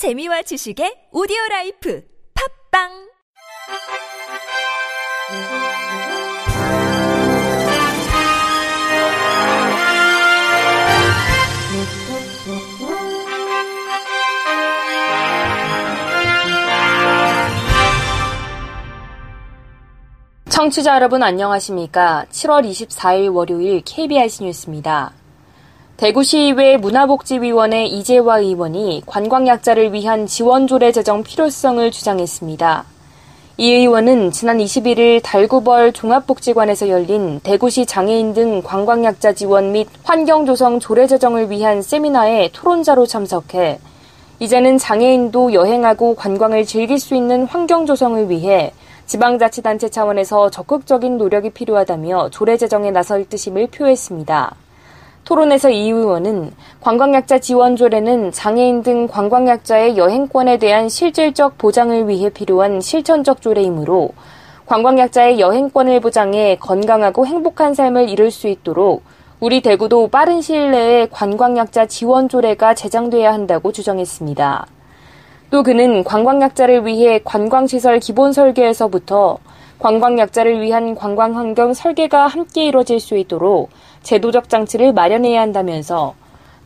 재미와 지식의 오디오 라이프 팝빵 청취자 여러분 안녕하십니까? 7월 24일 월요일 KBS 뉴스입니다. 대구시의회 문화복지위원회 이재화 의원이 관광약자를 위한 지원조례 제정 필요성을 주장했습니다. 이 의원은 지난 21일 달구벌 종합복지관에서 열린 대구시 장애인 등 관광약자 지원 및 환경조성 조례 제정을 위한 세미나에 토론자로 참석해 이제는 장애인도 여행하고 관광을 즐길 수 있는 환경 조성을 위해 지방자치단체 차원에서 적극적인 노력이 필요하다며 조례 제정에 나설 뜻임을 표했습니다. 토론에서 이 의원은 관광약자 지원조례는 장애인 등 관광약자의 여행권에 대한 실질적 보장을 위해 필요한 실천적 조례이므로 관광약자의 여행권을 보장해 건강하고 행복한 삶을 이룰 수 있도록 우리 대구도 빠른 시일 내에 관광약자 지원조례가 제정돼야 한다고 주장했습니다. 또 그는 관광약자를 위해 관광시설 기본 설계에서부터 관광약자를 위한 관광환경 설계가 함께 이뤄질 수 있도록 제도적 장치를 마련해야 한다면서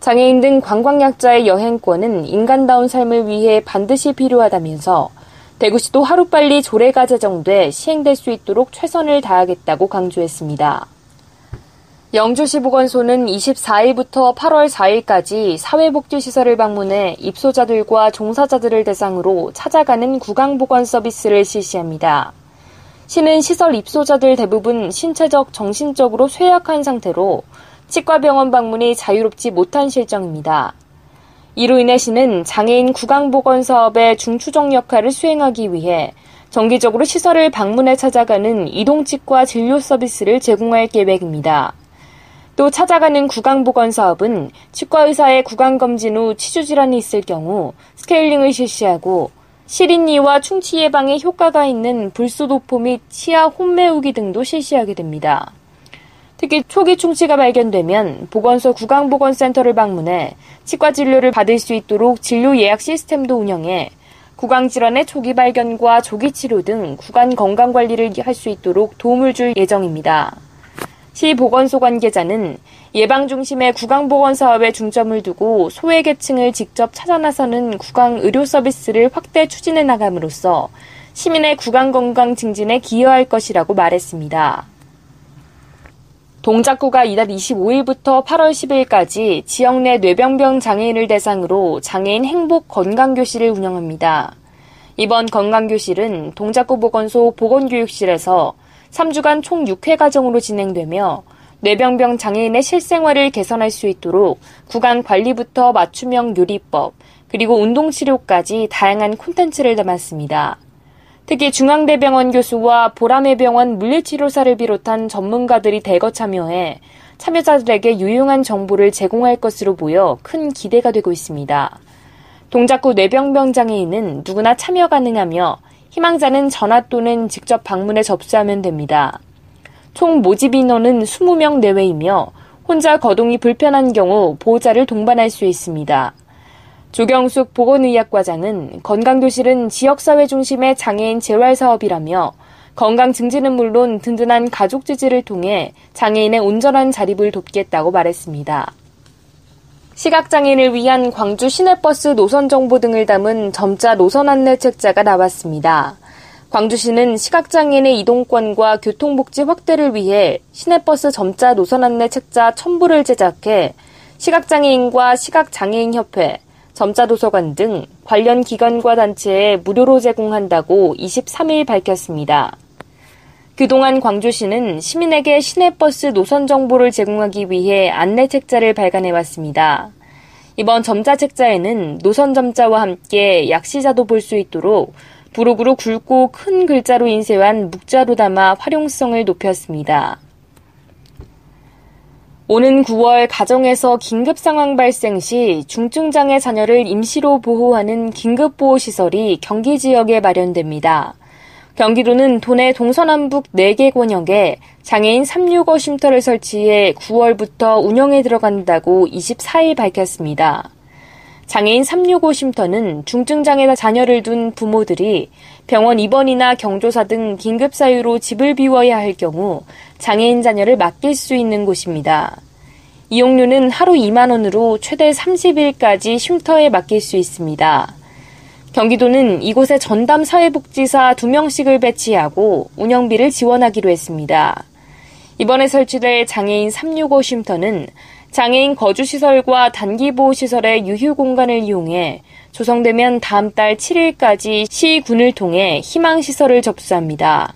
장애인 등 관광약자의 여행권은 인간다운 삶을 위해 반드시 필요하다면서 대구시도 하루빨리 조례가 제정돼 시행될 수 있도록 최선을 다하겠다고 강조했습니다. 영주시 보건소는 24일부터 8월 4일까지 사회복지시설을 방문해 입소자들과 종사자들을 대상으로 찾아가는 구강보건 서비스를 실시합니다. 시는 시설 입소자들 대부분 신체적, 정신적으로 쇠약한 상태로 치과병원 방문이 자유롭지 못한 실정입니다. 이로 인해 시는 장애인 구강보건 사업의 중추적 역할을 수행하기 위해 정기적으로 시설을 방문해 찾아가는 이동치과 진료 서비스를 제공할 계획입니다. 또 찾아가는 구강보건 사업은 치과의사의 구강검진 후 치주질환이 있을 경우 스케일링을 실시하고 시린니와 충치 예방에 효과가 있는 불소도포 및 치아 홈메우기 등도 실시하게 됩니다. 특히 초기 충치가 발견되면 보건소 구강보건센터를 방문해 치과 진료를 받을 수 있도록 진료 예약 시스템도 운영해 구강질환의 초기 발견과 조기 치료 등 구간 건강 관리를 할 수 있도록 도움을 줄 예정입니다. 시 보건소 관계자는 예방 중심의 구강 보건 사업에 중점을 두고 소외 계층을 직접 찾아 나서는 구강 의료 서비스를 확대 추진해 나감으로써 시민의 구강 건강 증진에 기여할 것이라고 말했습니다. 동작구가 이달 25일부터 8월 10일까지 지역 내 뇌병병 장애인을 대상으로 장애인 행복 건강교실을 운영합니다. 이번 건강교실은 동작구 보건소 보건교육실에서 3주간 총 6회 과정으로 진행되며 뇌병병 장애인의 실생활을 개선할 수 있도록 구강 관리부터 맞춤형 요리법, 그리고 운동치료까지 다양한 콘텐츠를 담았습니다. 특히 중앙대병원 교수와 보라매병원 물리치료사를 비롯한 전문가들이 대거 참여해 참여자들에게 유용한 정보를 제공할 것으로 보여 큰 기대가 되고 있습니다. 동작구 뇌병병 장애인은 누구나 참여 가능하며 희망자는 전화 또는 직접 방문해 접수하면 됩니다. 총 모집 인원은 20명 내외이며 혼자 거동이 불편한 경우 보호자를 동반할 수 있습니다. 조경숙 보건의학과장은 건강교실은 지역사회 중심의 장애인 재활 사업이라며 건강 증진은 물론 든든한 가족 지지를 통해 장애인의 온전한 자립을 돕겠다고 말했습니다. 시각장애인을 위한 광주 시내버스 노선 정보 등을 담은 점자 노선 안내 책자가 나왔습니다. 광주시는 시각장애인의 이동권과 교통복지 확대를 위해 시내버스 점자 노선 안내 책자 첨부를 제작해 시각장애인과 시각장애인협회, 점자도서관 등 관련 기관과 단체에 무료로 제공한다고 23일 밝혔습니다. 그동안 광주시는 시민에게 시내버스 노선 정보를 제공하기 위해 안내 책자를 발간해 왔습니다. 이번 점자 책자에는 노선 점자와 함께 약시자도 볼 수 있도록 부록으로 굵고 큰 글자로 인쇄한 묵자로 담아 활용성을 높였습니다. 오는 9월 가정에서 긴급 상황 발생 시 중증장애 자녀를 임시로 보호하는 긴급보호시설이 경기 지역에 마련됩니다. 경기도는 도내 동서남북 4개 권역에 장애인 365 쉼터를 설치해 9월부터 운영에 들어간다고 24일 밝혔습니다. 장애인 365 쉼터는 중증장애 자녀를 둔 부모들이 병원 입원이나 경조사 등 긴급 사유로 집을 비워야 할 경우 장애인 자녀를 맡길 수 있는 곳입니다. 이용료는 하루 2만 원으로 최대 30일까지 쉼터에 맡길 수 있습니다. 경기도는 이곳에 전담 사회복지사 2명씩을 배치하고 운영비를 지원하기로 했습니다. 이번에 설치될 장애인 365 쉼터는 장애인 거주시설과 단기보호시설의 유휴 공간을 이용해 조성되면 다음 달 7일까지 시군을 통해 희망시설을 접수합니다.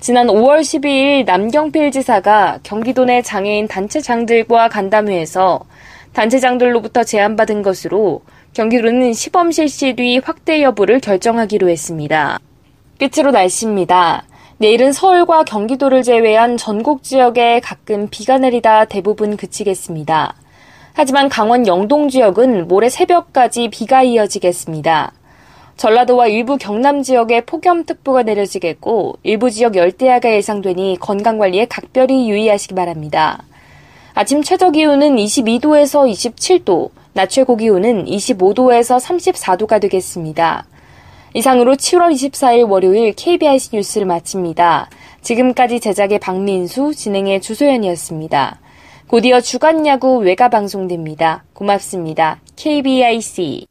지난 5월 12일 남경필 지사가 경기도 내 장애인 단체장들과 간담회에서 단체장들로부터 제안받은 것으로 경기도는 시범 실시 뒤 확대 여부를 결정하기로 했습니다. 끝으로 날씨입니다. 내일은 서울과 경기도를 제외한 전국 지역에 가끔 비가 내리다 대부분 그치겠습니다. 하지만 강원 영동 지역은 모레 새벽까지 비가 이어지겠습니다. 전라도와 일부 경남 지역에 폭염특보가 내려지겠고 일부 지역 열대야가 예상되니 건강관리에 각별히 유의하시기 바랍니다. 아침 최저 기온은 22도에서 27도, 낮 최고 기온은 25도에서 34도가 되겠습니다. 이상으로 7월 24일 월요일 KBIC 뉴스를 마칩니다. 지금까지 제작의 박민수, 진행의 주소연이었습니다. 곧이어 주간 야구 외가 방송됩니다. 고맙습니다. KBIC